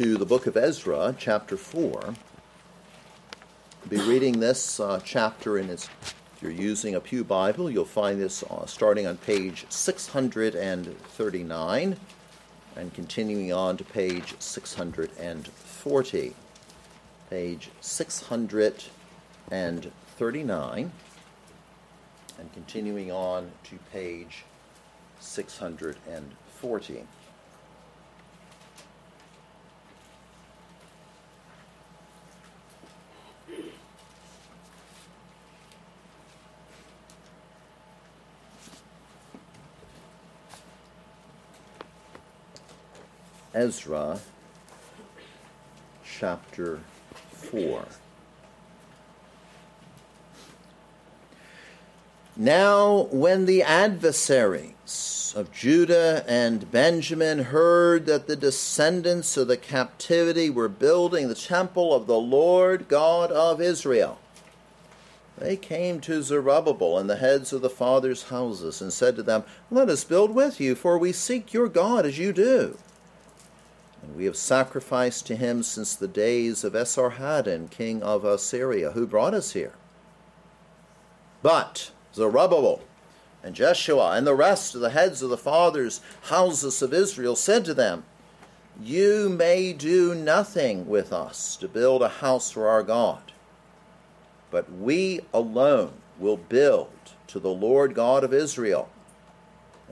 to the book of Ezra, chapter 4. I'll be reading this uh, chapter in its. If you're using a Pew Bible, you'll find this uh, starting on page 639 and continuing on to page 640. Page 639 and continuing on to page 640. Ezra chapter 4. Now, when the adversaries of Judah and Benjamin heard that the descendants of the captivity were building the temple of the Lord God of Israel, they came to Zerubbabel and the heads of the fathers' houses and said to them, Let us build with you, for we seek your God as you do. We have sacrificed to him since the days of Esarhaddon, king of Assyria, who brought us here. But Zerubbabel and Jeshua and the rest of the heads of the fathers' houses of Israel said to them, You may do nothing with us to build a house for our God, but we alone will build to the Lord God of Israel,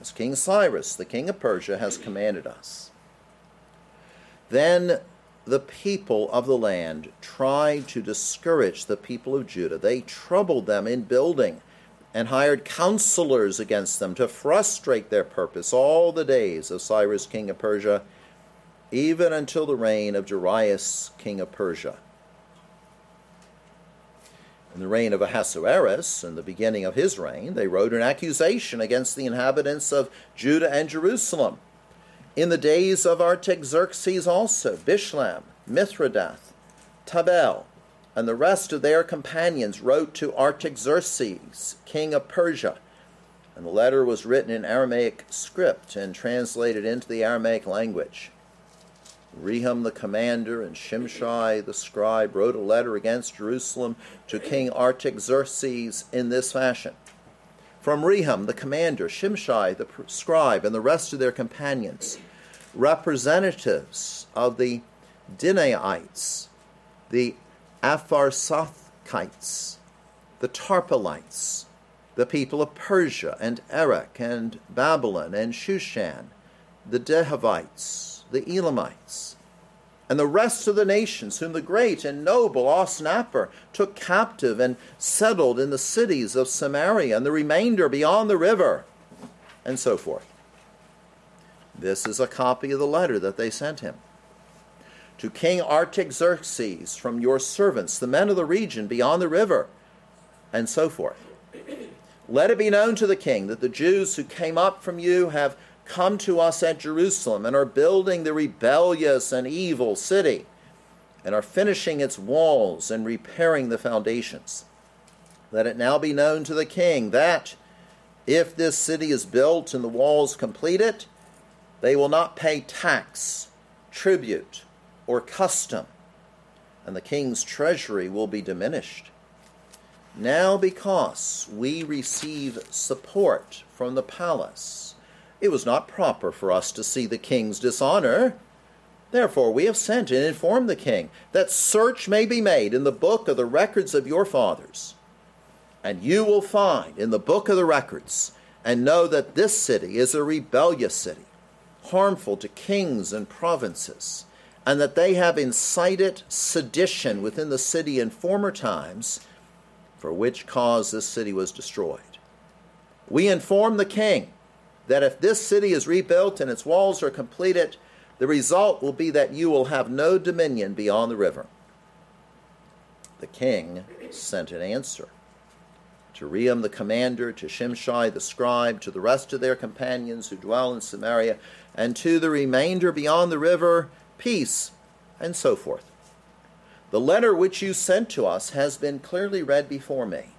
as King Cyrus, the king of Persia, has commanded us. Then the people of the land tried to discourage the people of Judah. They troubled them in building and hired counselors against them to frustrate their purpose all the days of Cyrus, king of Persia, even until the reign of Darius, king of Persia. In the reign of Ahasuerus, in the beginning of his reign, they wrote an accusation against the inhabitants of Judah and Jerusalem in the days of Artaxerxes also, Bishlam, Mithredath, Tabel, and the rest of their companions wrote to Artaxerxes, king of Persia. And the letter was written in Aramaic script and translated into the Aramaic language. Rehum the commander and Shimshai the scribe wrote a letter against Jerusalem to King Artaxerxes in this fashion. From Rehum the commander, Shimshai the scribe, and the rest of their companions, representatives of the Dinaites, the Apharsathites, the Tarpelites, the people of Persia and Erech and Babylon and Shushan, the Dehavites, the Elamites, and the rest of the nations whom the great and noble Osnapper took captive and settled in the cities of Samaria and the remainder beyond the river, and so forth. This is a copy of the letter that they sent him. To King Artaxerxes from your servants, the men of the region beyond the river, and so forth. Let it be known to the king that the Jews who came up from you have come to us at Jerusalem and are building the rebellious and evil city and are finishing its walls and repairing the foundations. Let it now be known to the king that if this city is built and the walls completed, they will not pay tax, tribute, or custom, and the king's treasury will be diminished. Now, because we receive support from the palace, it was not proper for us to see the king's dishonor. Therefore, we have sent and informed the king that search may be made in the book of the records of your fathers. And you will find in the book of the records and know that this city is a rebellious city harmful to kings and provinces, and that they have incited sedition within the city in former times, for which cause this city was destroyed. We inform the king that if this city is rebuilt and its walls are completed, the result will be that you will have no dominion beyond the river. The king sent an answer to Rehum the commander, to Shimshai the scribe, to the rest of their companions who dwell in Samaria, and to the remainder beyond the river, peace, and so forth. The letter which you sent to us has been clearly read before me.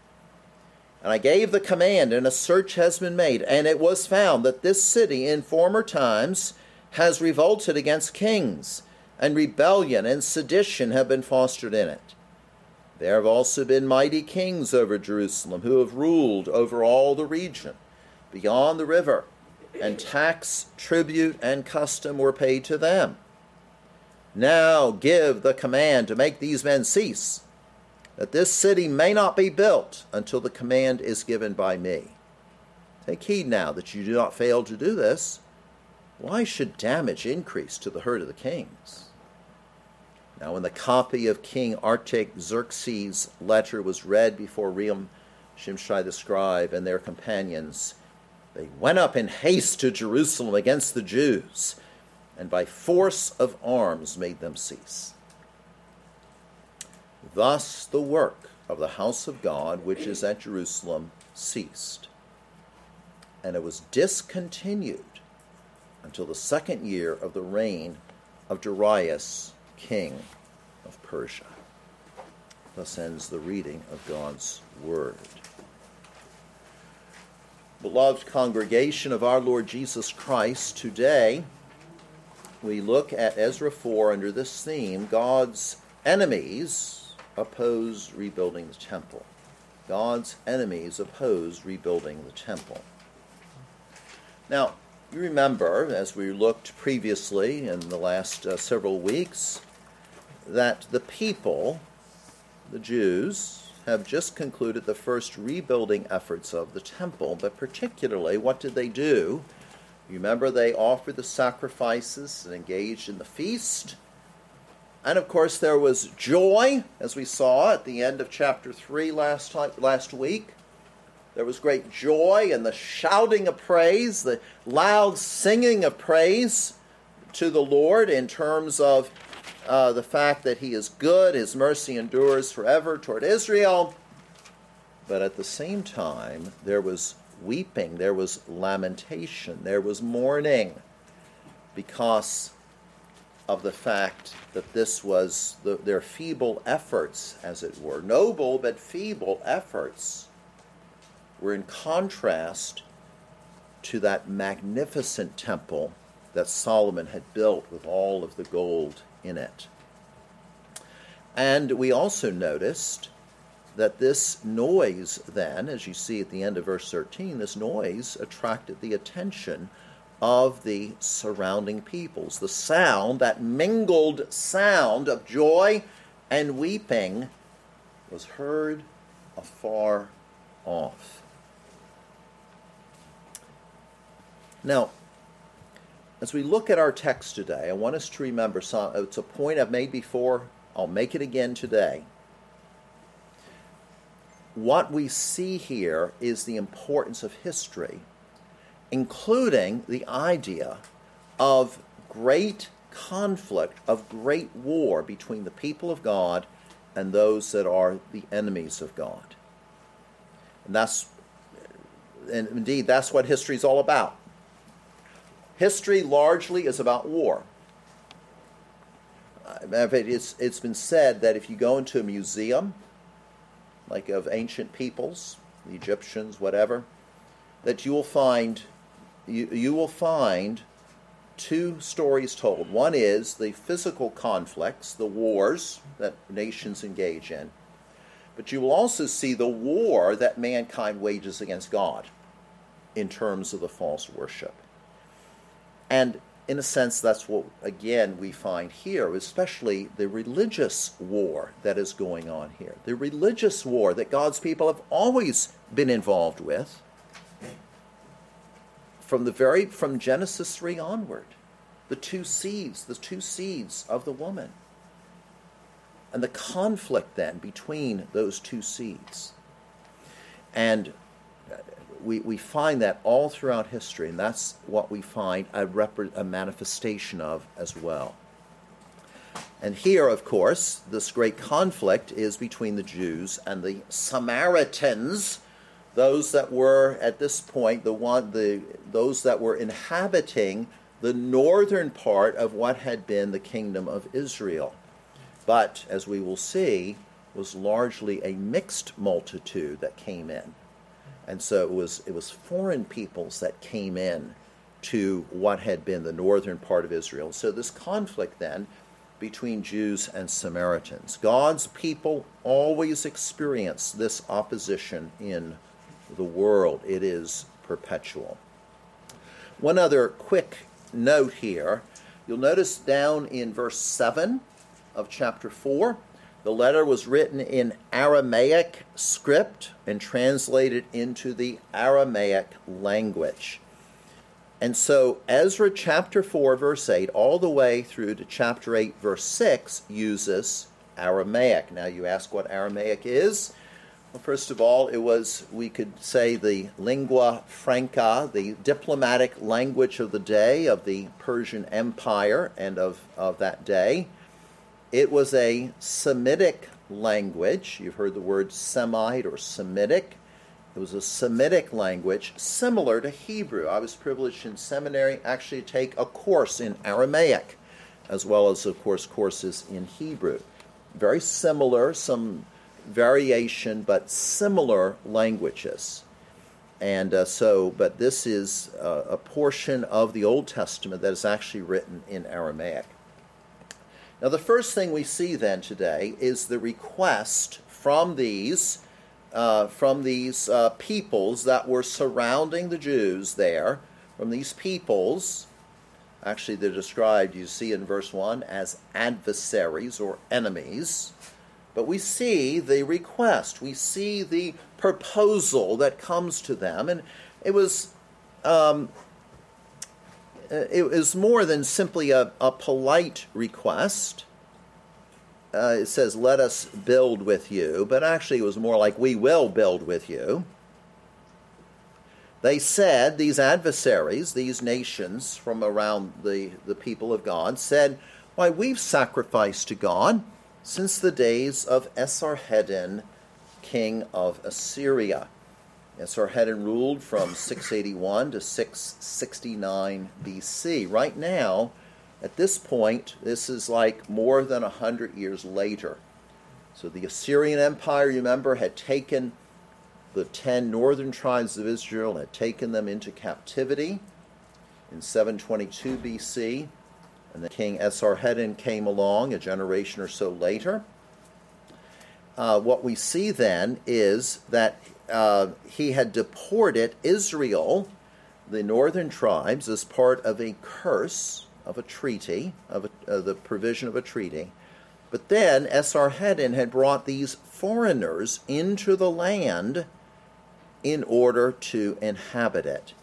And I gave the command, and a search has been made, and it was found that this city in former times has revolted against kings and rebellion and sedition have been fostered in it. There have also been mighty kings over Jerusalem who have ruled over all the region beyond the river, and tax, tribute, and custom were paid to them. Now give the command to make these men cease, that this city may not be built until the command is given by me. Take heed now that you do not fail to do this. Why should damage increase to the hurt of the kings? Now, when the copy of King Artaxerxes' letter was read before Rehum, Shimshai the scribe, and their companions, they went up in haste to Jerusalem against the Jews, and by force of arms made them cease. Thus the work of the house of God, which is at Jerusalem, ceased. And it was discontinued until the second year of the reign of Darius, king of Persia. Thus ends the reading of God's Word. Beloved congregation of our Lord Jesus Christ, today we look at Ezra 4 under this theme God's enemies oppose rebuilding the temple. God's enemies oppose rebuilding the temple. Now, you remember, as we looked previously in the last uh, several weeks, that the people, the Jews, have just concluded the first rebuilding efforts of the temple, but particularly, what did they do? You remember they offered the sacrifices and engaged in the feast. And of course, there was joy, as we saw at the end of chapter 3 last, time, last week. There was great joy and the shouting of praise, the loud singing of praise to the Lord in terms of uh, the fact that He is good, His mercy endures forever toward Israel. But at the same time, there was weeping, there was lamentation, there was mourning because of the fact that this was the, their feeble efforts, as it were, noble but feeble efforts were in contrast to that magnificent temple that Solomon had built with all of the gold in it. And we also noticed that this noise, then, as you see at the end of verse 13, this noise attracted the attention of the surrounding peoples. The sound, that mingled sound of joy and weeping, was heard afar off. Now, as we look at our text today, I want us to remember some, it's a point I've made before, I'll make it again today. What we see here is the importance of history, including the idea of great conflict, of great war between the people of God and those that are the enemies of God. And that's and indeed that's what history is all about. History largely is about war. Uh, it's, it's been said that if you go into a museum, like of ancient peoples, the Egyptians, whatever, that you will find you, you will find two stories told. One is the physical conflicts, the wars that nations engage in, but you will also see the war that mankind wages against God in terms of the false worship. And in a sense, that's what, again, we find here, especially the religious war that is going on here. The religious war that God's people have always been involved with from the very from Genesis 3 onward. The two seeds, the two seeds of the woman. And the conflict then between those two seeds. And we, we find that all throughout history, and that's what we find a, a manifestation of as well. And here, of course, this great conflict is between the Jews and the Samaritans, those that were at this point the one the those that were inhabiting the northern part of what had been the kingdom of Israel. But as we will see, was largely a mixed multitude that came in. And so it was, it was foreign peoples that came in to what had been the northern part of Israel. So this conflict then between Jews and Samaritans. God's people always experience this opposition in the world, it is perpetual. One other quick note here you'll notice down in verse 7 of chapter 4 the letter was written in Aramaic script and translated into the Aramaic language. And so Ezra chapter 4, verse 8, all the way through to chapter 8, verse 6, uses Aramaic. Now you ask what Aramaic is. Well, first of all, it was, we could say, the lingua franca, the diplomatic language of the day of the Persian Empire and of, of that day. It was a Semitic language. You've heard the word Semite or Semitic. It was a Semitic language similar to Hebrew. I was privileged in seminary actually to take a course in Aramaic, as well as, of course, courses in Hebrew. Very similar, some variation, but similar languages. And uh, so, but this is uh, a portion of the Old Testament that is actually written in Aramaic. Now, the first thing we see then today is the request from these uh, from these uh, peoples that were surrounding the Jews there, from these peoples. Actually, they're described, you see in verse 1, as adversaries or enemies. But we see the request, we see the proposal that comes to them. And it was. Um, it was more than simply a, a polite request. Uh, it says, Let us build with you, but actually it was more like, We will build with you. They said, these adversaries, these nations from around the, the people of God, said, Why, we've sacrificed to God since the days of Esarhaddon, king of Assyria. Esarhaddon ruled from 681 to 669 BC. Right now, at this point, this is like more than a hundred years later. So the Assyrian Empire, you remember, had taken the ten northern tribes of Israel, had taken them into captivity in 722 BC. And then King Esarhaddon came along a generation or so later. Uh, what we see then is that uh, he had deported Israel, the northern tribes, as part of a curse of a treaty, of a, uh, the provision of a treaty. But then Esarhaddon had brought these foreigners into the land in order to inhabit it.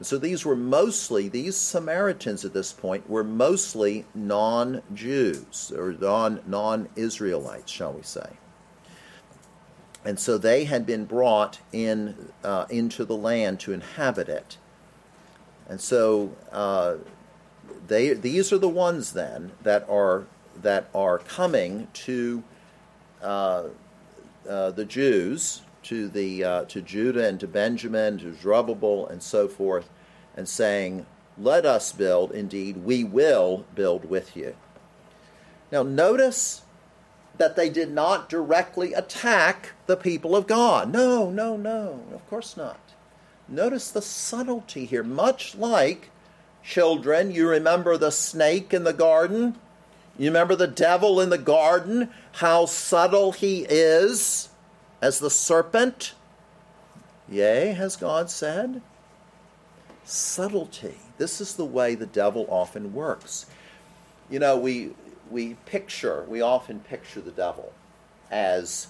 So these were mostly, these Samaritans at this point were mostly non Jews, or non Israelites, shall we say and so they had been brought in uh, into the land to inhabit it. And so uh, they these are the ones then that are that are coming to uh, uh the Jews, to the uh, to Judah and to Benjamin, to Zerubbabel and so forth, and saying, "Let us build. Indeed, we will build with you." Now, notice that they did not directly attack the people of God. No, no, no, of course not. Notice the subtlety here. Much like children, you remember the snake in the garden? You remember the devil in the garden? How subtle he is as the serpent? Yea, has God said? Subtlety. This is the way the devil often works. You know, we we picture, we often picture the devil as,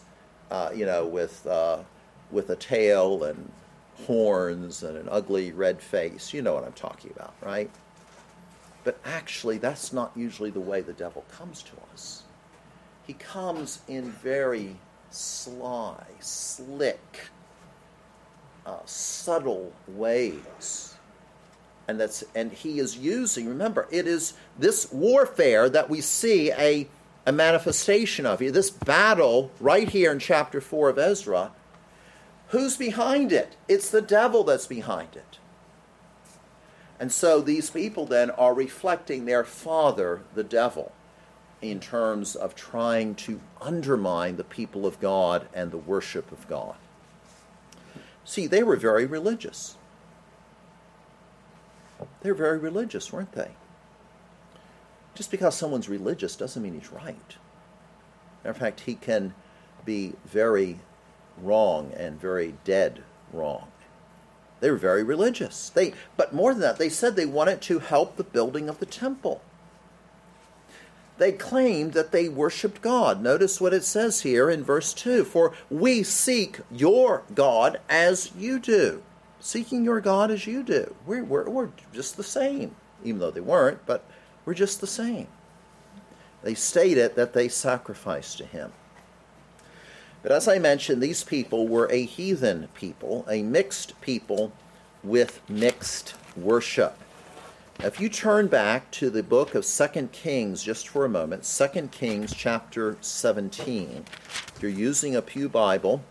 uh, you know, with, uh, with a tail and horns and an ugly red face. You know what I'm talking about, right? But actually, that's not usually the way the devil comes to us. He comes in very sly, slick, uh, subtle ways and that's and he is using remember it is this warfare that we see a, a manifestation of. Here this battle right here in chapter 4 of ezra who's behind it? It's the devil that's behind it. And so these people then are reflecting their father the devil in terms of trying to undermine the people of god and the worship of god. See they were very religious they're very religious, weren't they? Just because someone's religious doesn't mean he's right. Matter of fact, he can be very wrong and very dead wrong. They were very religious. They, but more than that, they said they wanted to help the building of the temple. They claimed that they worshiped God. Notice what it says here in verse 2 For we seek your God as you do. Seeking your God as you do. We're, we're, we're just the same, even though they weren't, but we're just the same. They stated that they sacrificed to him. But as I mentioned, these people were a heathen people, a mixed people with mixed worship. If you turn back to the book of 2 Kings just for a moment, 2 Kings chapter 17, if you're using a Pew Bible,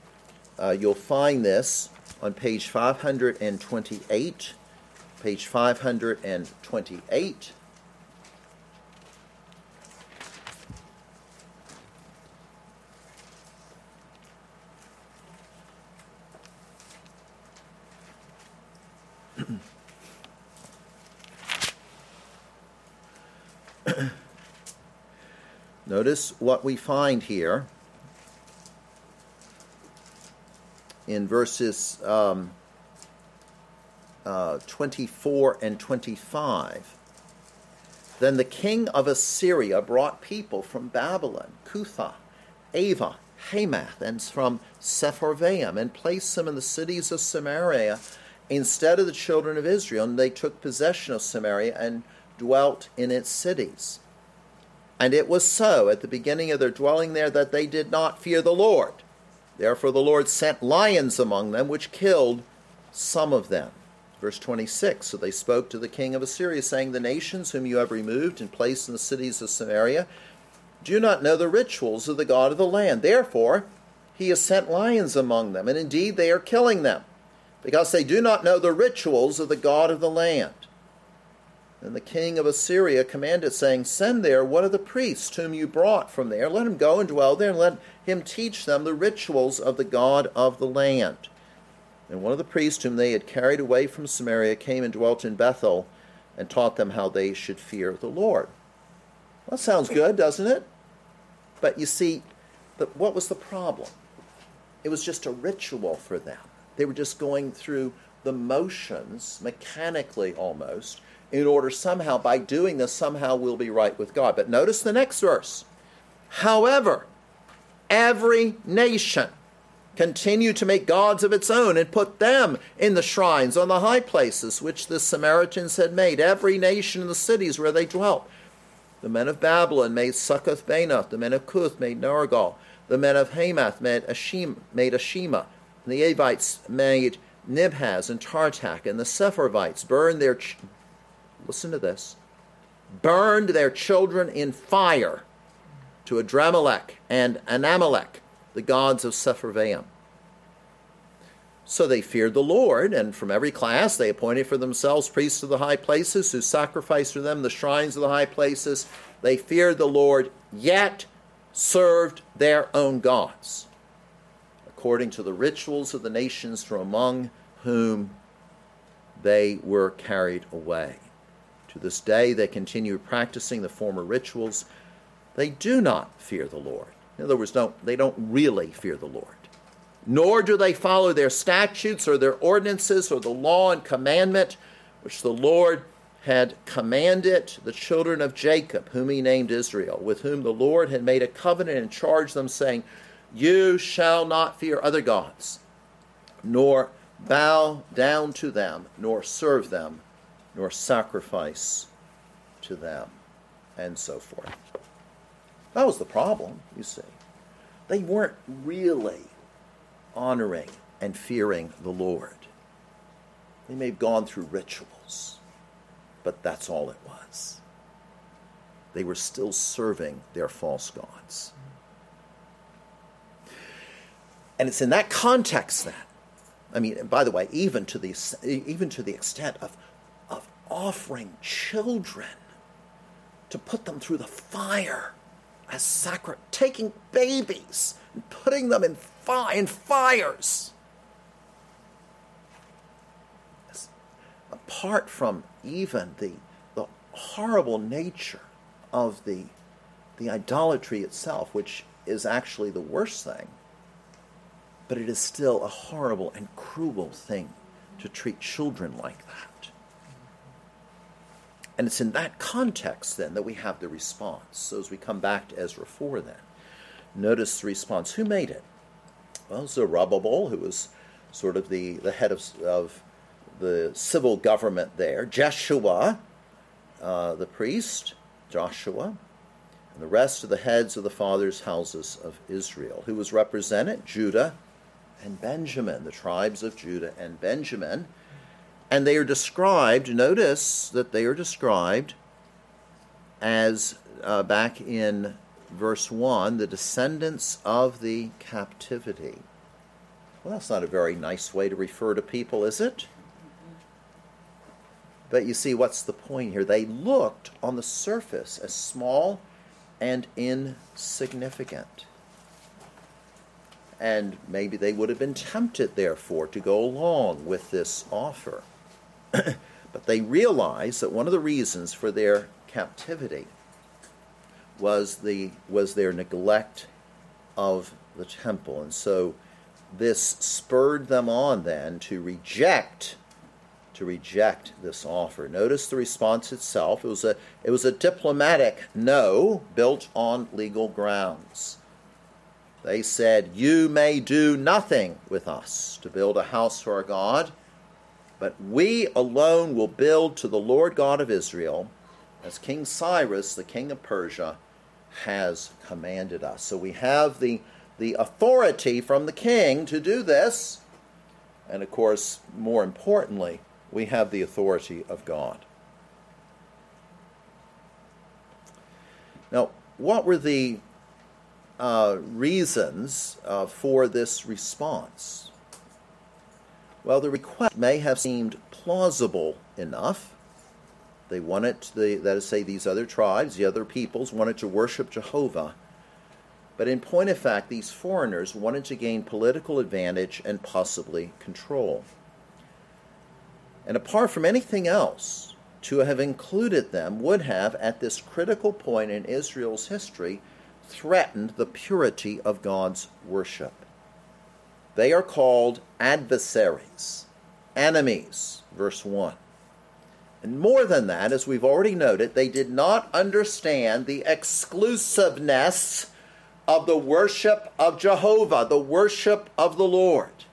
uh, you'll find this on page 528. Page 528. Notice what we find here in verses um, uh, 24 and 25. Then the king of Assyria brought people from Babylon, Cutha, Ava, Hamath, and from Sepharvaim, and placed them in the cities of Samaria instead of the children of Israel. And they took possession of Samaria and dwelt in its cities. And it was so at the beginning of their dwelling there that they did not fear the Lord. Therefore the Lord sent lions among them, which killed some of them. Verse 26 So they spoke to the king of Assyria, saying, The nations whom you have removed and placed in the cities of Samaria do not know the rituals of the God of the land. Therefore he has sent lions among them, and indeed they are killing them, because they do not know the rituals of the God of the land. And the king of Assyria commanded, saying, Send there one of the priests whom you brought from there. Let him go and dwell there, and let him teach them the rituals of the God of the land. And one of the priests whom they had carried away from Samaria came and dwelt in Bethel and taught them how they should fear the Lord. Well, that sounds good, doesn't it? But you see, the, what was the problem? It was just a ritual for them. They were just going through the motions, mechanically almost, in order somehow, by doing this, somehow we'll be right with God. But notice the next verse. However, every nation continued to make gods of its own and put them in the shrines on the high places which the Samaritans had made, every nation in the cities where they dwelt. The men of Babylon made Succoth Benoth, the men of Cuth made Nergal, the men of Hamath made Ashima, made Ashima, and the Avites made Nibhaz and Tartak, and the Sepharvites burned their listen to this, burned their children in fire to Adrammelech and Anammelech, the gods of Sepharvaim. So they feared the Lord, and from every class they appointed for themselves priests of the high places who sacrificed for them the shrines of the high places. They feared the Lord, yet served their own gods, according to the rituals of the nations from among whom they were carried away. To this day, they continue practicing the former rituals. They do not fear the Lord. In other words, don't, they don't really fear the Lord. Nor do they follow their statutes or their ordinances or the law and commandment which the Lord had commanded the children of Jacob, whom he named Israel, with whom the Lord had made a covenant and charged them, saying, You shall not fear other gods, nor bow down to them, nor serve them, nor sacrifice to them, and so forth. That was the problem, you see. They weren't really honoring and fearing the Lord. They may have gone through rituals, but that's all it was. They were still serving their false gods. And it's in that context that, I mean, by the way, even to the, even to the extent of offering children to put them through the fire as sacrifice, taking babies and putting them in, fi- in fires. Apart from even the, the horrible nature of the, the idolatry itself, which is actually the worst thing, but it is still a horrible and cruel thing to treat children like that. And it's in that context then that we have the response. So as we come back to Ezra 4 then, notice the response. Who made it? Well, Zerubbabel, who was sort of the, the head of, of the civil government there, Jeshua, uh, the priest, Joshua, and the rest of the heads of the fathers' houses of Israel. Who was represented? Judah and Benjamin, the tribes of Judah and Benjamin. And they are described, notice that they are described as, uh, back in verse 1, the descendants of the captivity. Well, that's not a very nice way to refer to people, is it? But you see, what's the point here? They looked on the surface as small and insignificant. And maybe they would have been tempted, therefore, to go along with this offer. but they realized that one of the reasons for their captivity was, the, was their neglect of the temple. And so this spurred them on then to reject to reject this offer. Notice the response itself. It was a, it was a diplomatic no built on legal grounds. They said, You may do nothing with us to build a house for our God, but we alone will build to the Lord God of Israel, as King Cyrus, the king of Persia, has commanded us. So we have the, the authority from the king to do this. And of course, more importantly, we have the authority of God. Now, what were the uh, reasons uh, for this response? Well, the request may have seemed plausible enough. They wanted, the, that is, say, these other tribes, the other peoples, wanted to worship Jehovah. But in point of fact, these foreigners wanted to gain political advantage and possibly control. And apart from anything else, to have included them would have, at this critical point in Israel's history, threatened the purity of God's worship. They are called adversaries, enemies, verse 1. And more than that, as we've already noted, they did not understand the exclusiveness of the worship of Jehovah, the worship of the Lord.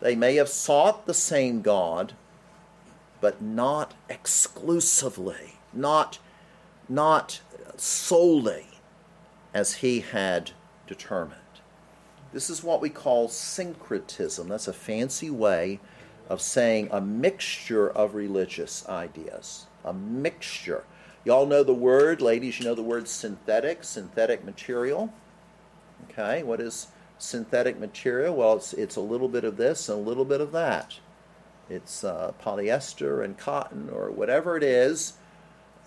They may have sought the same God, but not exclusively, not, not solely as he had determined. This is what we call syncretism. That's a fancy way of saying a mixture of religious ideas. A mixture. Y'all know the word, ladies, you know the word synthetic, synthetic material. Okay, what is synthetic material? Well, it's, it's a little bit of this and a little bit of that. It's uh, polyester and cotton or whatever it is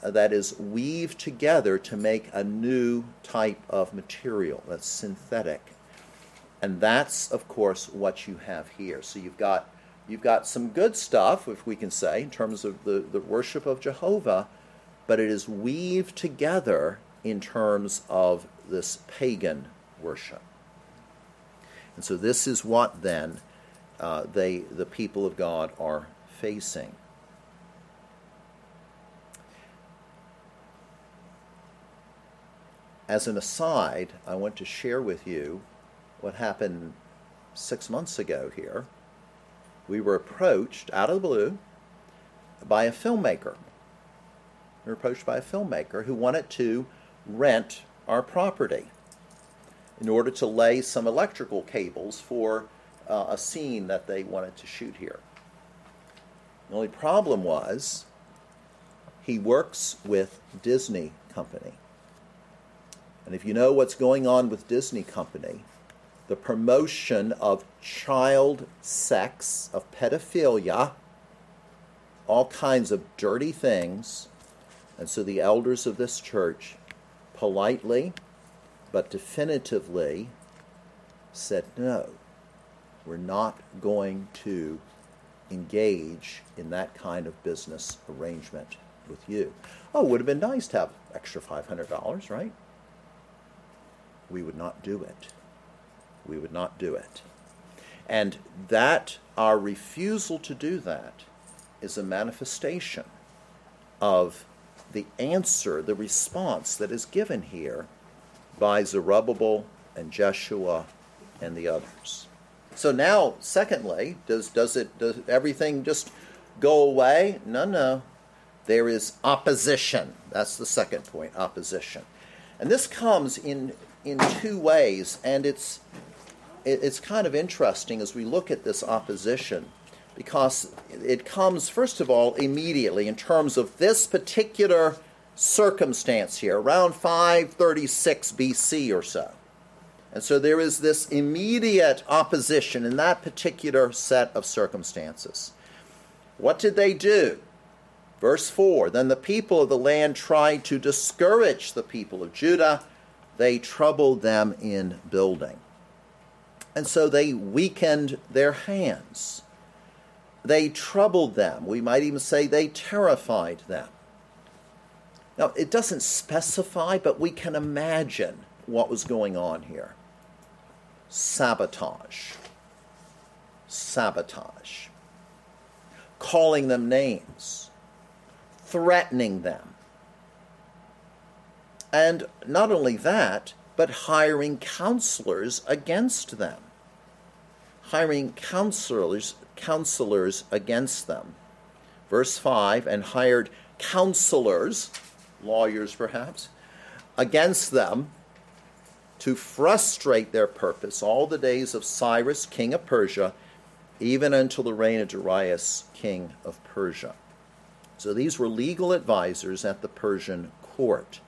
uh, that is weaved together to make a new type of material that's synthetic. And that's, of course, what you have here. So you've got, you've got some good stuff, if we can say, in terms of the, the worship of Jehovah, but it is weaved together in terms of this pagan worship. And so this is what then uh, they, the people of God, are facing. As an aside, I want to share with you what happened six months ago here. We were approached out of the blue by a filmmaker. We were approached by a filmmaker who wanted to rent our property in order to lay some electrical cables for uh, a scene that they wanted to shoot here. The only problem was he works with Disney Company. And if you know what's going on with Disney Company, the promotion of child sex, of pedophilia, all kinds of dirty things. And so the elders of this church politely but definitively said no. We're not going to engage in that kind of business arrangement with you. Oh, it would have been nice to have extra $500, right? We would not do it. We would not do it. And that, our refusal to do that, is a manifestation of the answer, the response that is given here by Zerubbabel and Jeshua and the others. So now, secondly, does, does it does everything just go away? No, no. There is opposition. That's the second point, opposition. And this comes in in two ways, and it's it, it's kind of interesting as we look at this opposition because it comes first of all immediately in terms of this particular circumstance here, around 536 BC or so. And so there is this immediate opposition in that particular set of circumstances. What did they do? Verse 4 Then the people of the land tried to discourage the people of Judah, they troubled them in building. And so they weakened their hands. They troubled them. We might even say they terrified them. Now, it doesn't specify, but we can imagine what was going on here sabotage. Sabotage. Calling them names. Threatening them. And not only that, but hiring counselors against them. Hiring counselors, counselors against them. Verse 5 and hired counselors, lawyers perhaps, against them to frustrate their purpose all the days of Cyrus, king of Persia, even until the reign of Darius, king of Persia. So these were legal advisors at the Persian court.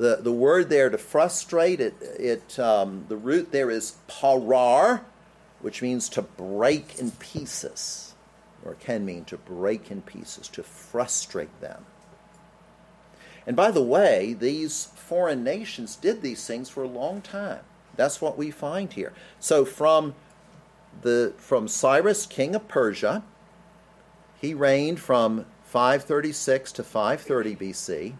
The, the word there to frustrate, it, it, um, the root there is parar, which means to break in pieces, or can mean to break in pieces, to frustrate them. And by the way, these foreign nations did these things for a long time. That's what we find here. So from the from Cyrus, king of Persia, he reigned from 536 to 530 BC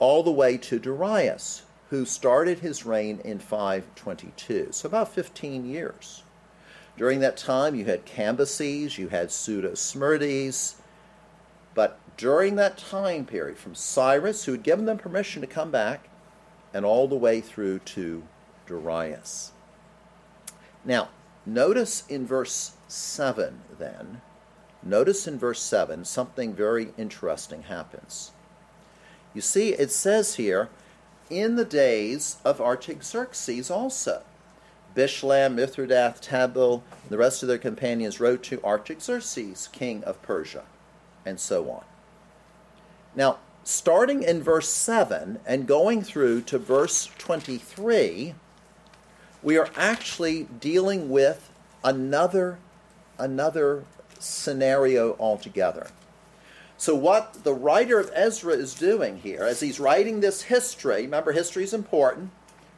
all the way to Darius, who started his reign in 522. So about 15 years. During that time, you had Cambyses, you had Pseudo-Smerdis, but during that time period, from Cyrus, who had given them permission to come back, and all the way through to Darius. Now, notice in verse 7 then, notice in verse 7 something very interesting happens. You see, it says here, in the days of Artaxerxes also. Bishlam, Mithredath, Tabeel, and the rest of their companions wrote to Artaxerxes, king of Persia, and so on. Now, starting in verse 7 and going through to verse 23, we are actually dealing with another, another scenario altogether. So, what the writer of Ezra is doing here, as he's writing this history, remember, history is important,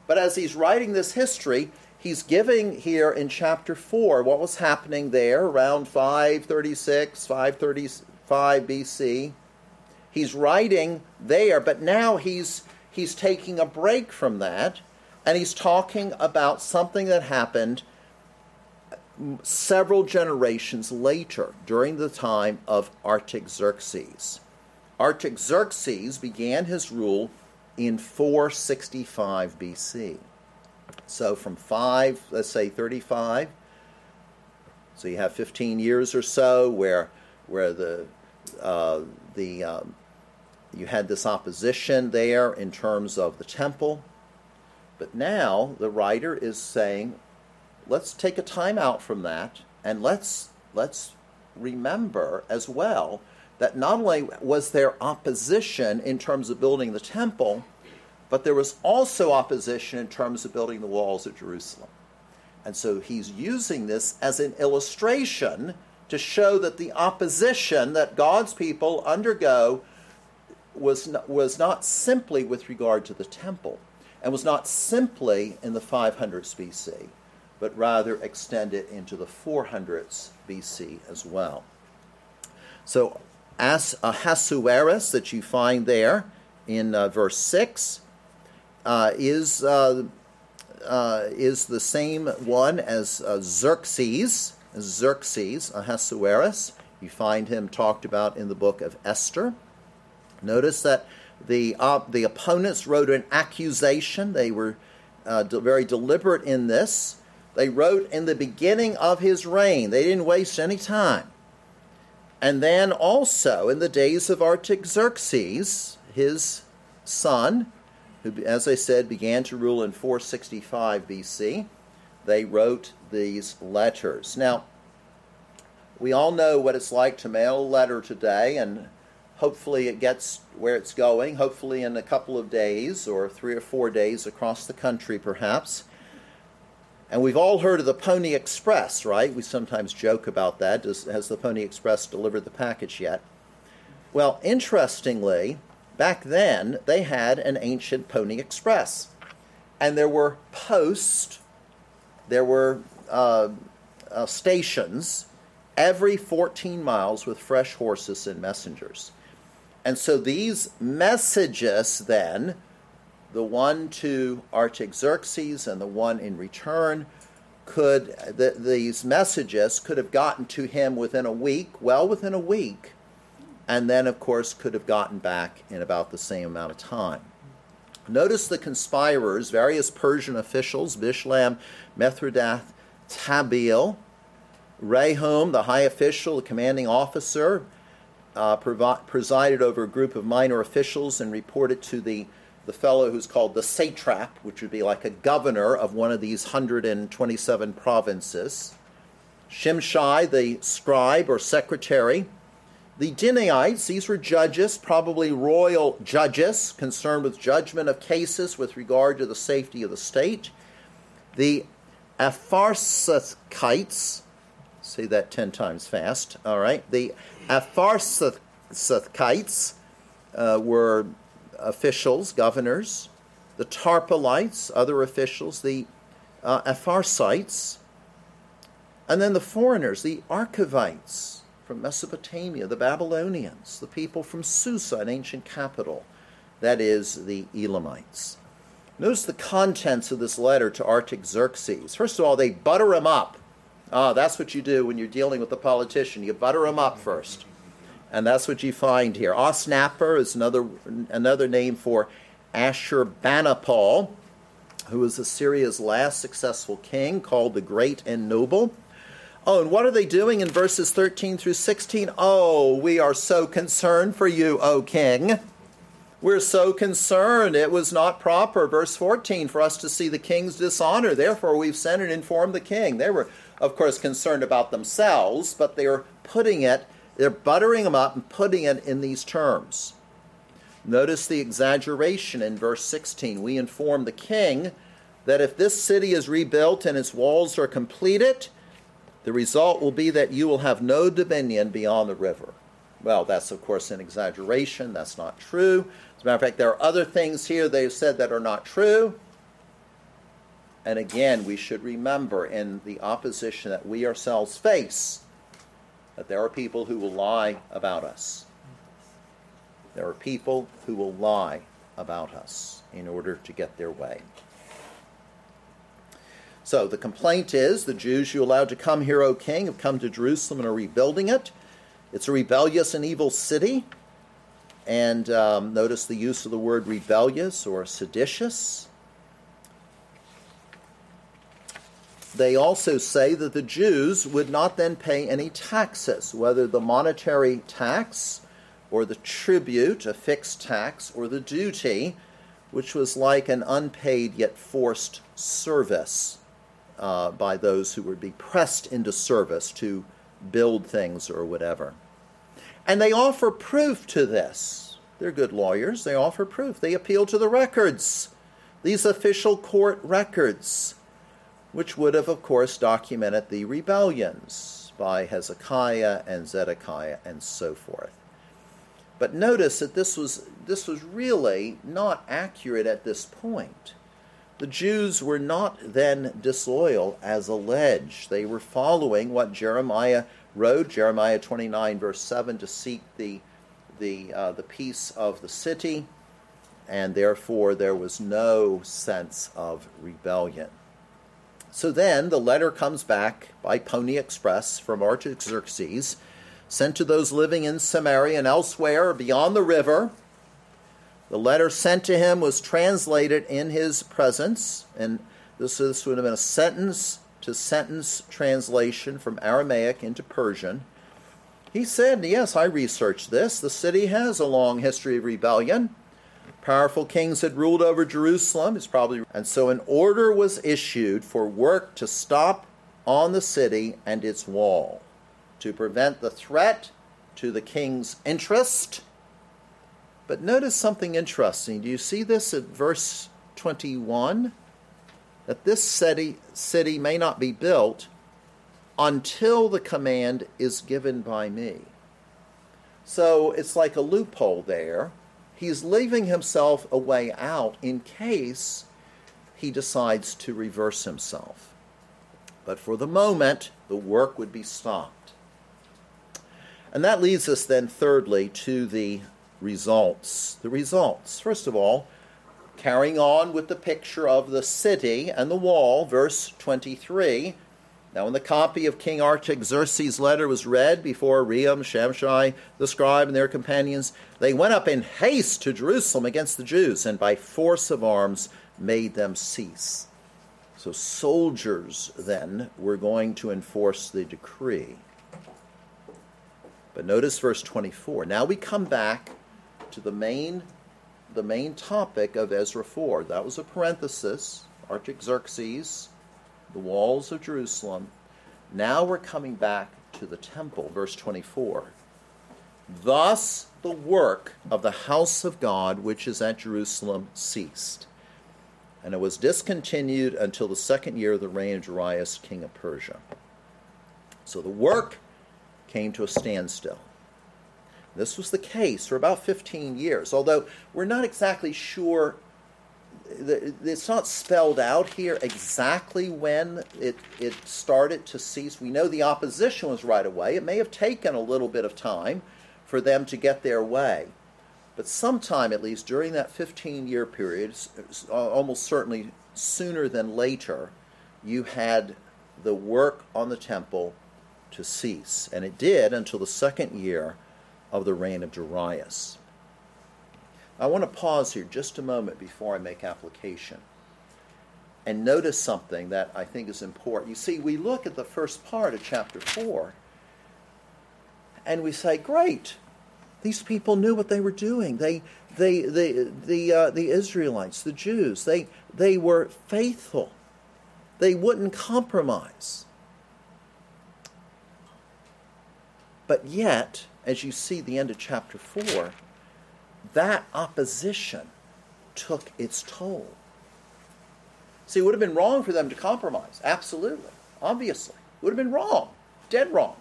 but as he's writing this history, he's giving here in chapter 4 what was happening there around 536, 535 BC. He's writing there, but now he's, he's taking a break from that, and he's talking about something that happened several generations later, during the time of Artaxerxes. Artaxerxes began his rule in 465 BC. So from 5, let's say 35, so you have 15 years or so where, where the, uh, the, um, you had this opposition there in terms of the temple. But now the writer is saying, let's take a time out from that and let's let's remember as well that not only was there opposition in terms of building the temple, but there was also opposition in terms of building the walls of Jerusalem. And so he's using this as an illustration to show that the opposition that God's people undergo was not, was not simply with regard to the temple and was not simply in the 500s BC but rather extend it into the 400s BC as well. So As, Ahasuerus that you find there in uh, verse 6 uh, is, uh, uh is the same one as uh, Xerxes, Xerxes, Ahasuerus. You find him talked about in the book of Esther. Notice that the, uh, the opponents wrote an accusation. They were de- very deliberate in this. They wrote in the beginning of his reign. They didn't waste any time. And then also in the days of Artaxerxes, his son, who, as I said, began to rule in 465 BC, they wrote these letters. Now, we all know what it's like to mail a letter today, and hopefully it gets where it's going, hopefully in a couple of days or three or four days across the country, perhaps. And we've all heard of the Pony Express, right? We sometimes joke about that. Does, has the Pony Express delivered the package yet? Well, interestingly, back then they had an ancient Pony Express. And there were posts, there were uh, uh, stations every 14 miles with fresh horses and messengers. And so these messages then the one to Artaxerxes and the one in return could the, these messages could have gotten to him within a week, well within a week, and then of course could have gotten back in about the same amount of time. Notice the conspirators, various Persian officials, Bishlam, Mithredath, Tabeel, Rehum, the high official, the commanding officer, uh, presided over a group of minor officials and reported to the the fellow who's called the satrap, which would be like a governor of one of these 127 provinces, Shimshai, the scribe or secretary, the Dinaites, these were judges, probably royal judges, concerned with judgment of cases with regard to the safety of the state. The Apharsachites, say that 10 times fast, all right. The Apharsachites uh, were officials, governors, the Tarpelites, other officials, the uh, Apharsites, and then the foreigners, the Archevites from Mesopotamia, the Babylonians, the people from Susa, an ancient capital, that is, the Elamites. Notice the contents of this letter to Artaxerxes. First of all, they butter him up. Ah, that's what you do when you're dealing with a politician. You butter him up first. And that's what you find here. Osnapper is another, another name for Ashurbanipal, who was Assyria's last successful king, called the Great and Noble. Oh, and what are they doing in verses 13 through 16? Oh, we are so concerned for you, O king. We're so concerned. It was not proper, verse 14, for us to see the king's dishonor. Therefore, we've sent and informed the king. They were, of course, concerned about themselves, but they were putting it they're buttering them up and putting it in these terms. Notice the exaggeration in verse 16. We inform the king that if this city is rebuilt and its walls are completed, the result will be that you will have no dominion beyond the river. Well, that's of course an exaggeration. That's not true. As a matter of fact, there are other things here they've said that are not true. And again, we should remember in the opposition that we ourselves face there are people who will lie about us. There are people who will lie about us in order to get their way. So the complaint is the Jews you allowed to come here, O king, have come to Jerusalem and are rebuilding it. It's a rebellious and evil city. And um, notice the use of the word rebellious or seditious. They also say that the Jews would not then pay any taxes, whether the monetary tax or the tribute, a fixed tax, or the duty, which was like an unpaid yet forced service uh, by those who would be pressed into service to build things or whatever. And they offer proof to this. They're good lawyers. They offer proof. They appeal to the records, these official court records which would have, of course, documented the rebellions by Hezekiah and Zedekiah and so forth. But notice that this was, this was really not accurate at this point. The Jews were not then disloyal as alleged. They were following what Jeremiah wrote, Jeremiah 29, verse 7, to seek the the, uh, the peace of the city, and therefore there was no sense of rebellion. So then the letter comes back by Pony Express from Artaxerxes, sent to those living in Samaria and elsewhere beyond the river. The letter sent to him was translated in his presence, and this, this would have been a sentence to sentence translation from Aramaic into Persian. He said, Yes, I researched this. The city has a long history of rebellion. Powerful kings had ruled over Jerusalem. It's probably and so an order was issued for work to stop on the city and its wall to prevent the threat to the king's interest. But notice something interesting. Do you see this at verse 21? That this city, city may not be built until the command is given by me. So it's like a loophole there he's leaving himself a way out in case he decides to reverse himself. But for the moment, the work would be stopped. And that leads us then, thirdly, to the results. The results. First of all, carrying on with the picture of the city and the wall, verse 23 now, when the copy of King Artaxerxes' letter was read before Rehum, Shimshai, the scribe, and their companions, they went up in haste to Jerusalem against the Jews, and by force of arms made them cease. So, soldiers then were going to enforce the decree. But notice verse 24. Now we come back to the main, the main topic of Ezra 4. That was a parenthesis, Artaxerxes the walls of Jerusalem. Now we're coming back to the temple, verse 24. Thus the work of the house of God which is at Jerusalem ceased, and it was discontinued until the second year of the reign of Darius, king of Persia. So the work came to a standstill. This was the case for about 15 years, although we're not exactly sure it's not spelled out here exactly when it, it started to cease. We know the opposition was right away. It may have taken a little bit of time for them to get their way. But sometime, at least during that 15 year period, almost certainly sooner than later, you had the work on the temple to cease. And it did until the second year of the reign of Darius. I want to pause here just a moment before I make application and notice something that I think is important. You see, we look at the first part of chapter 4 and we say, great, these people knew what they were doing. They, they, they, the, uh, the Israelites, the Jews, they, they were faithful. They wouldn't compromise. But yet, as you see the end of chapter 4, that opposition took its toll. See, it would have been wrong for them to compromise. Absolutely. Obviously. It would have been wrong. Dead wrong.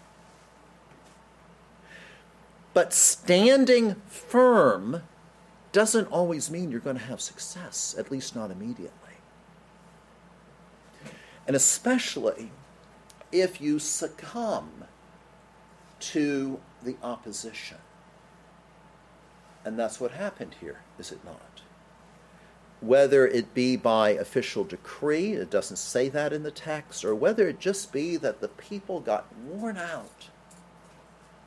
But standing firm doesn't always mean you're going to have success, at least not immediately. And especially if you succumb to the opposition. And that's what happened here, is it not? Whether it be by official decree, it doesn't say that in the text, or whether it just be that the people got worn out.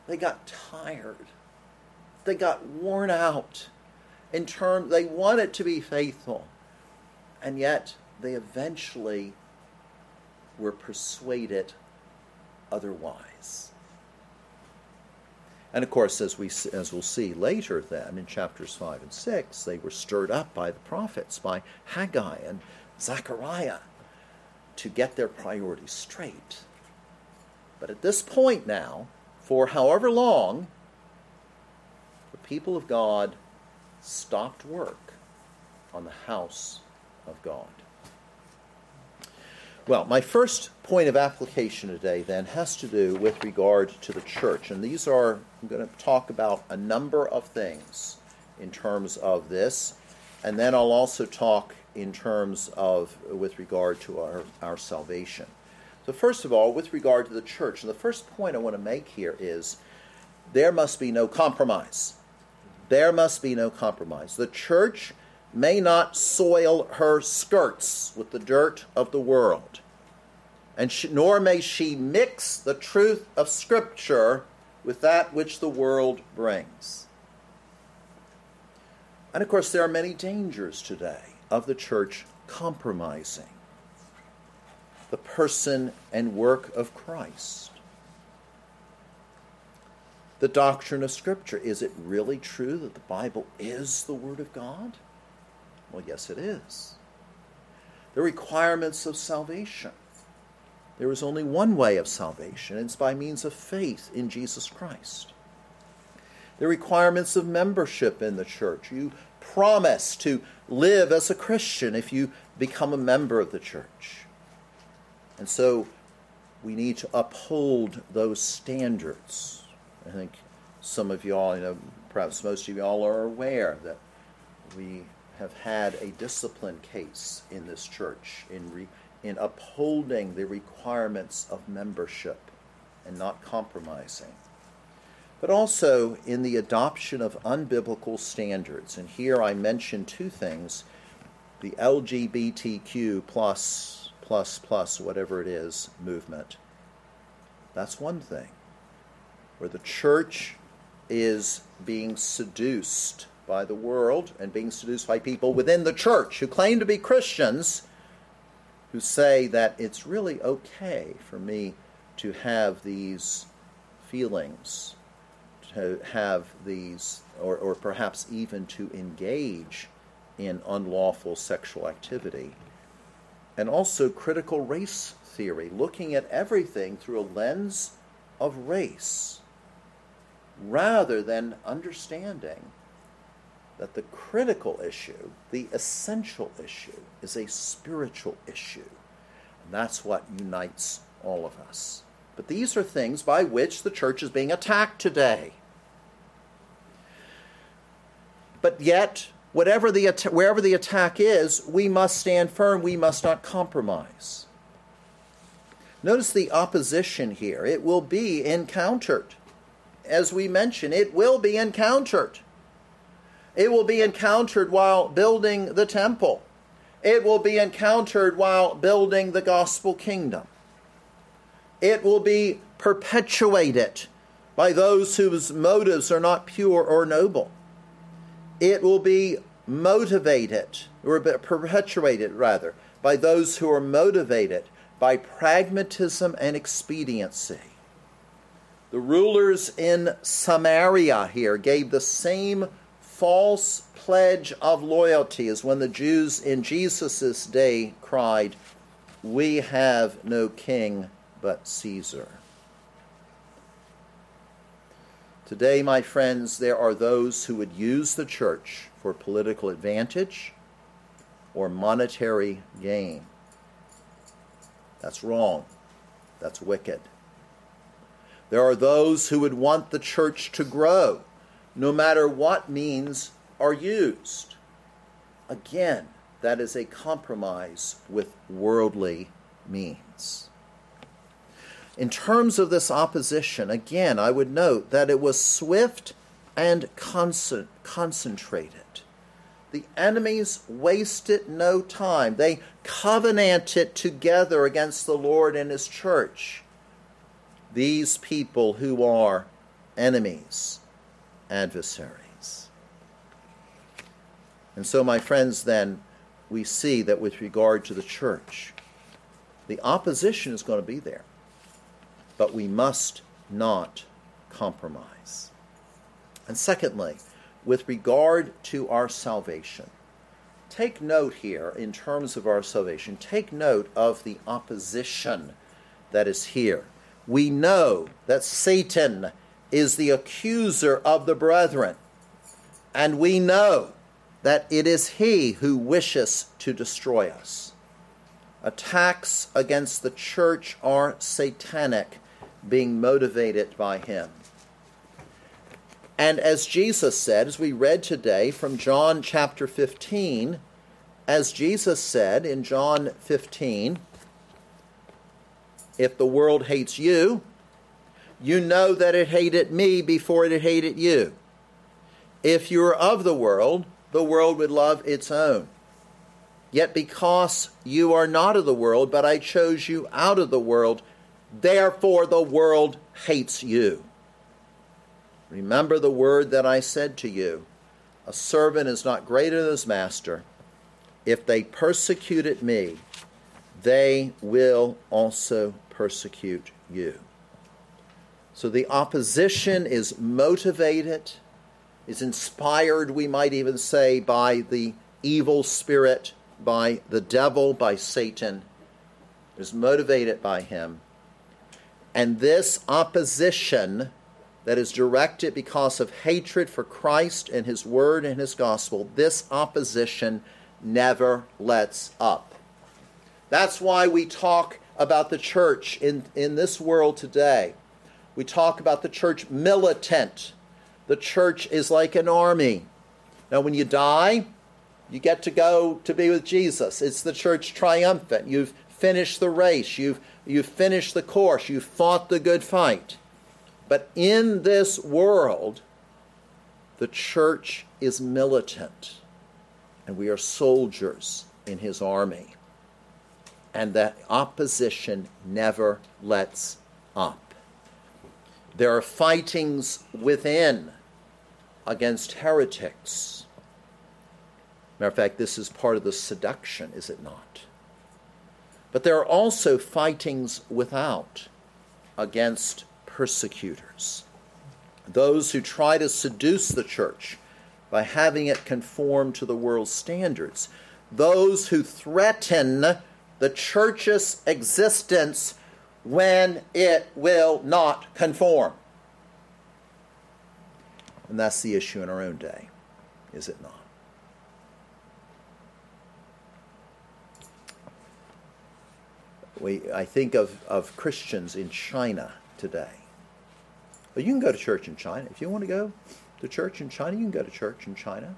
They got tired. They got worn out in terms they wanted to be faithful. And yet they eventually were persuaded otherwise. And of course, as, we, as we'll see later, then in chapters 5 and 6, they were stirred up by the prophets, by Haggai and Zechariah, to get their priorities straight. But at this point now, for however long, the people of God stopped work on the house of God. Well, my first point of application today then has to do with regard to the church. And these are, I'm going to talk about a number of things in terms of this. And then I'll also talk in terms of, with regard to our, our salvation. So, first of all, with regard to the church, and the first point I want to make here is there must be no compromise. There must be no compromise. The church may not soil her skirts with the dirt of the world, and she, nor may she mix the truth of Scripture with that which the world brings. And of course, there are many dangers today of the church compromising the person and work of Christ. The doctrine of Scripture is it really true that the Bible is the Word of God? Well, yes, it is. The requirements of salvation. There is only one way of salvation, it's by means of faith in Jesus Christ. The requirements of membership in the church. You promise to live as a Christian if you become a member of the church. And so we need to uphold those standards. I think some of y'all, you know, perhaps most of y'all are aware that we have had a discipline case in this church in, re, in upholding the requirements of membership and not compromising. But also in the adoption of unbiblical standards. And here I mention two things the LGBTQ plus, plus, plus, whatever it is, movement. That's one thing. Where the church is being seduced by the world and being seduced by people within the church who claim to be Christians who say that it's really okay for me to have these feelings, to have these, or, or perhaps even to engage in unlawful sexual activity. And also critical race theory, looking at everything through a lens of race rather than understanding that the critical issue, the essential issue, is a spiritual issue. And that's what unites all of us. But these are things by which the church is being attacked today. But yet, whatever the wherever the attack is, we must stand firm. We must not compromise. Notice the opposition here. It will be encountered. As we mentioned, it will be encountered. It will be encountered while building the temple. It will be encountered while building the gospel kingdom. It will be perpetuated by those whose motives are not pure or noble. It will be motivated, or perpetuated rather, by those who are motivated by pragmatism and expediency. The rulers in Samaria here gave the same false pledge of loyalty is when the Jews in Jesus' day cried, We have no king but Caesar. Today, my friends, there are those who would use the church for political advantage or monetary gain. That's wrong. That's wicked. There are those who would want the church to grow no matter what means are used. Again, that is a compromise with worldly means. In terms of this opposition, again, I would note that it was swift and concentrated. The enemies wasted no time. They covenanted together against the Lord and His church. These people who are enemies adversaries. And so, my friends, then, we see that with regard to the church, the opposition is going to be there, but we must not compromise. And secondly, with regard to our salvation, take note here in terms of our salvation, take note of the opposition that is here. We know that Satan is the accuser of the brethren. And we know that it is he who wishes to destroy us. Attacks against the church are satanic, being motivated by him. And as Jesus said, as we read today from John chapter 15, as Jesus said in John 15, if the world hates you, you know that it hated me before it hated you. If you were of the world, the world would love its own. Yet because you are not of the world, but I chose you out of the world, therefore the world hates you. Remember the word that I said to you A servant is not greater than his master. If they persecuted me, they will also persecute you. So the opposition is motivated, is inspired, we might even say, by the evil spirit, by the devil, by Satan, is motivated by him. And this opposition that is directed because of hatred for Christ and his word and his gospel, this opposition never lets up. That's why we talk about the church in, in this world today. We talk about the church militant. The church is like an army. Now, when you die, you get to go to be with Jesus. It's the church triumphant. You've finished the race, you've, you've finished the course, you've fought the good fight. But in this world, the church is militant, and we are soldiers in his army. And that opposition never lets up. There are fightings within against heretics. Matter of fact, this is part of the seduction, is it not? But there are also fightings without against persecutors, those who try to seduce the church by having it conform to the world's standards, those who threaten the church's existence when it will not conform. And that's the issue in our own day, is it not? We, I think of, of Christians in China today but you can go to church in China. If you want to go to church in China, you can go to church in China.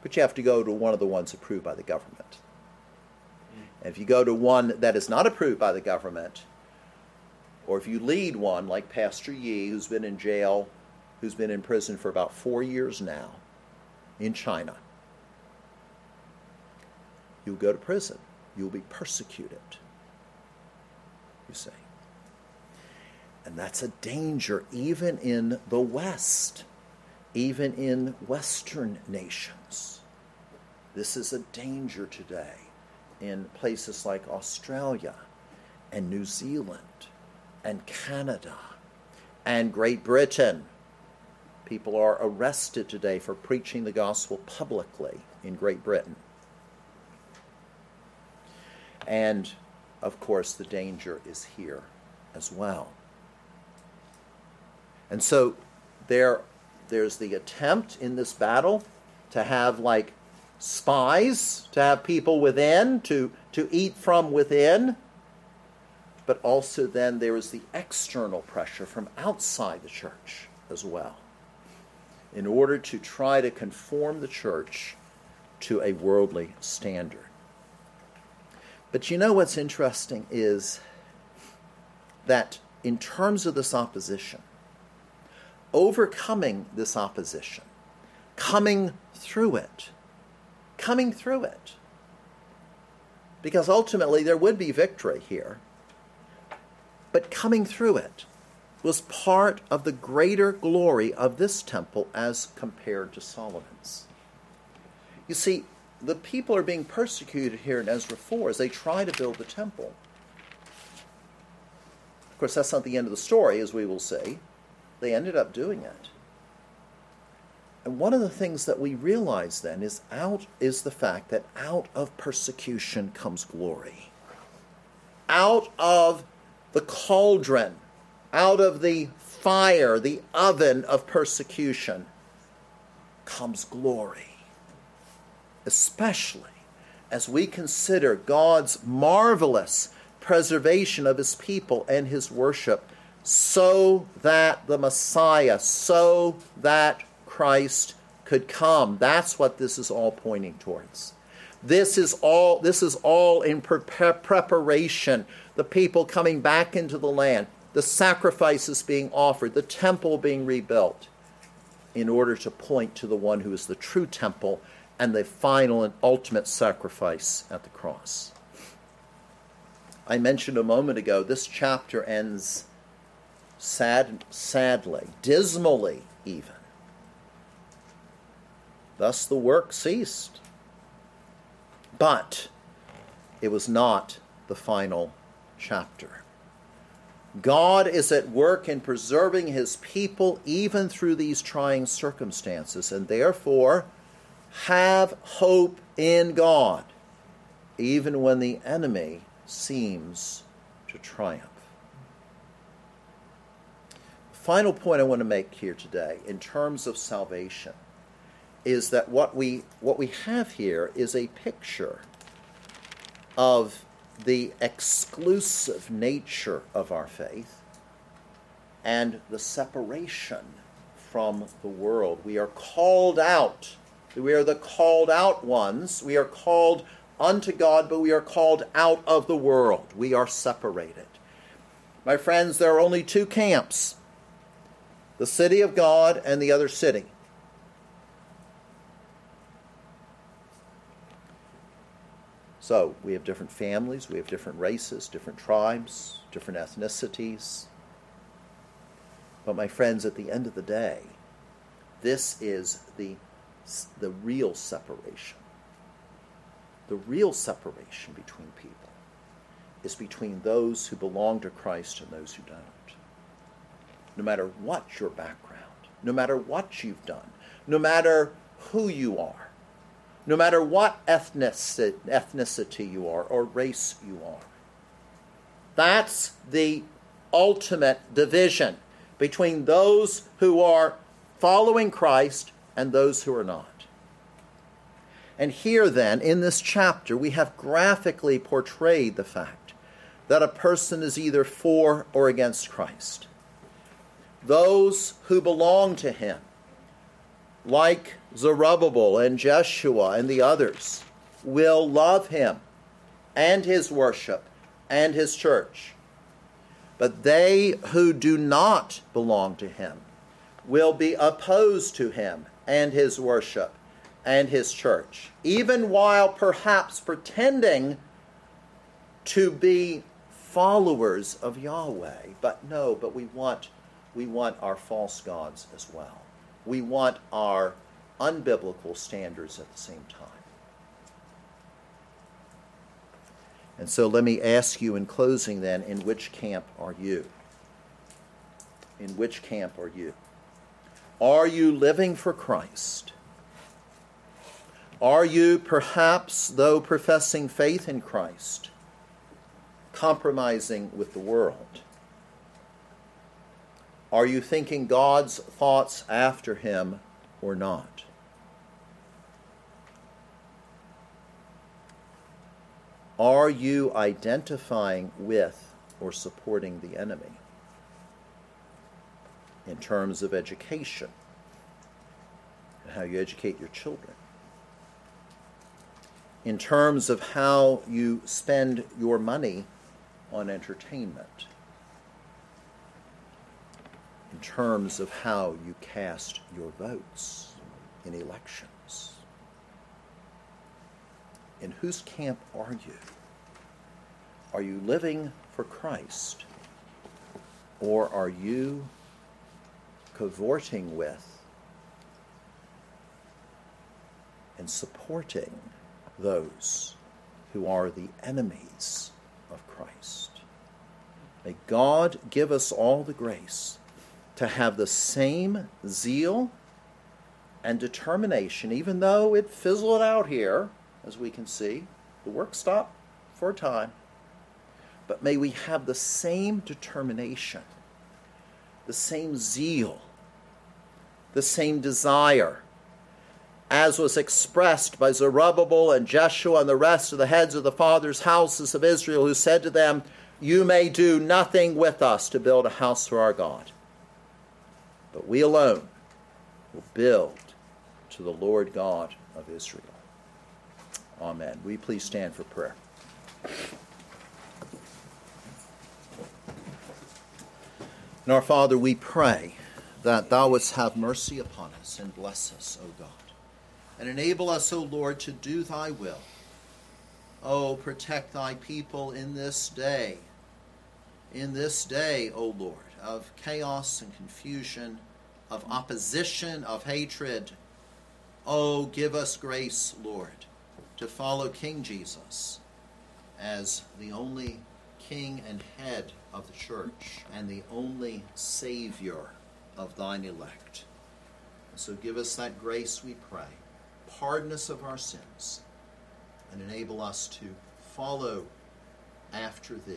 But you have to go to one of the ones approved by the government. Mm. And if you go to one that is not approved by the government, or if you lead one like Pastor Yi, who's been in jail, who's been in prison for about four years now in China, you'll go to prison. You'll be persecuted. You see. And that's a danger even in the West, even in Western nations. This is a danger today in places like Australia and New Zealand and Canada and Great Britain. People are arrested today for preaching the gospel publicly in Great Britain. And of course, the danger is here as well. And so there, there's the attempt in this battle to have like spies, to have people within, to, to eat from within. But also then there is the external pressure from outside the church as well, in order to try to conform the church to a worldly standard. But you know what's interesting is that in terms of this opposition, overcoming this opposition, coming through it, coming through it. Because ultimately there would be victory here. But coming through it was part of the greater glory of this temple as compared to Solomon's. You see, the people are being persecuted here in Ezra 4 as they try to build the temple. Of course, that's not the end of the story, as we will see they ended up doing it. And one of the things that we realize then is out is the fact that out of persecution comes glory. Out of the cauldron, out of the fire, the oven of persecution comes glory. Especially as we consider God's marvelous preservation of his people and his worship so that the Messiah, so that Christ could come. That's what this is all pointing towards. This is all this is all in pre- preparation. The people coming back into the land, the sacrifices being offered, the temple being rebuilt. in order to point to the one who is the true temple and the final and ultimate sacrifice at the cross. I mentioned a moment ago, this chapter ends sad, sadly, dismally even. Thus the work ceased. But it was not the final chapter. God is at work in preserving his people even through these trying circumstances, and therefore have hope in God, even when the enemy seems to triumph. Final point I want to make here today in terms of salvation is that what we, what we have here is a picture of the exclusive nature of our faith and the separation from the world. We are called out. We are the called out ones. We are called unto God, but we are called out of the world. We are separated. My friends, there are only two camps the city of God and the other city. So we have different families, we have different races, different tribes, different ethnicities. But my friends, at the end of the day, this is the, the real separation. The real separation between people is between those who belong to Christ and those who don't. No matter what your background, no matter what you've done, no matter who you are, no matter what ethnicity you are or race you are. That's the ultimate division between those who are following Christ and those who are not. And here, then, in this chapter, we have graphically portrayed the fact that a person is either for or against Christ. Those who belong to him, like Zerubbabel and Jeshua and the others will love him and his worship and his church. But they who do not belong to him will be opposed to him and his worship and his church, even while perhaps pretending to be followers of Yahweh. But no, but we want we want our false gods as well. We want our unbiblical standards at the same time. And so let me ask you in closing then, in which camp are you? In which camp are you? Are you living for Christ? Are you, perhaps, though professing faith in Christ, compromising with the world? Are you thinking God's thoughts after him or not? Are you identifying with or supporting the enemy in terms of education and how you educate your children? In terms of how you spend your money on entertainment? In terms of how you cast your votes in elections? In whose camp are you? Are you living for Christ? Or are you cavorting with and supporting those who are the enemies of Christ? May God give us all the grace to have the same zeal and determination, even though it fizzled out here as we can see. The work stopped for a time. But may we have the same determination, the same zeal, the same desire as was expressed by Zerubbabel and Jeshua and the rest of the heads of the fathers' houses of Israel, who said to them, You may do nothing with us to build a house for our God, but we alone will build to the Lord God of Israel. Amen. We please stand for prayer? And our Father, we pray that thou wouldst have mercy upon us and bless us, O God. And enable us, O Lord, to do thy will. O protect thy people in this day. In this day, O Lord, of chaos and confusion, of opposition, of hatred. Oh, give us grace, Lord, to follow King Jesus as the only king and head of the church and the only Savior of thine elect. So give us that grace, we pray. Pardon us of our sins and enable us to follow after thee.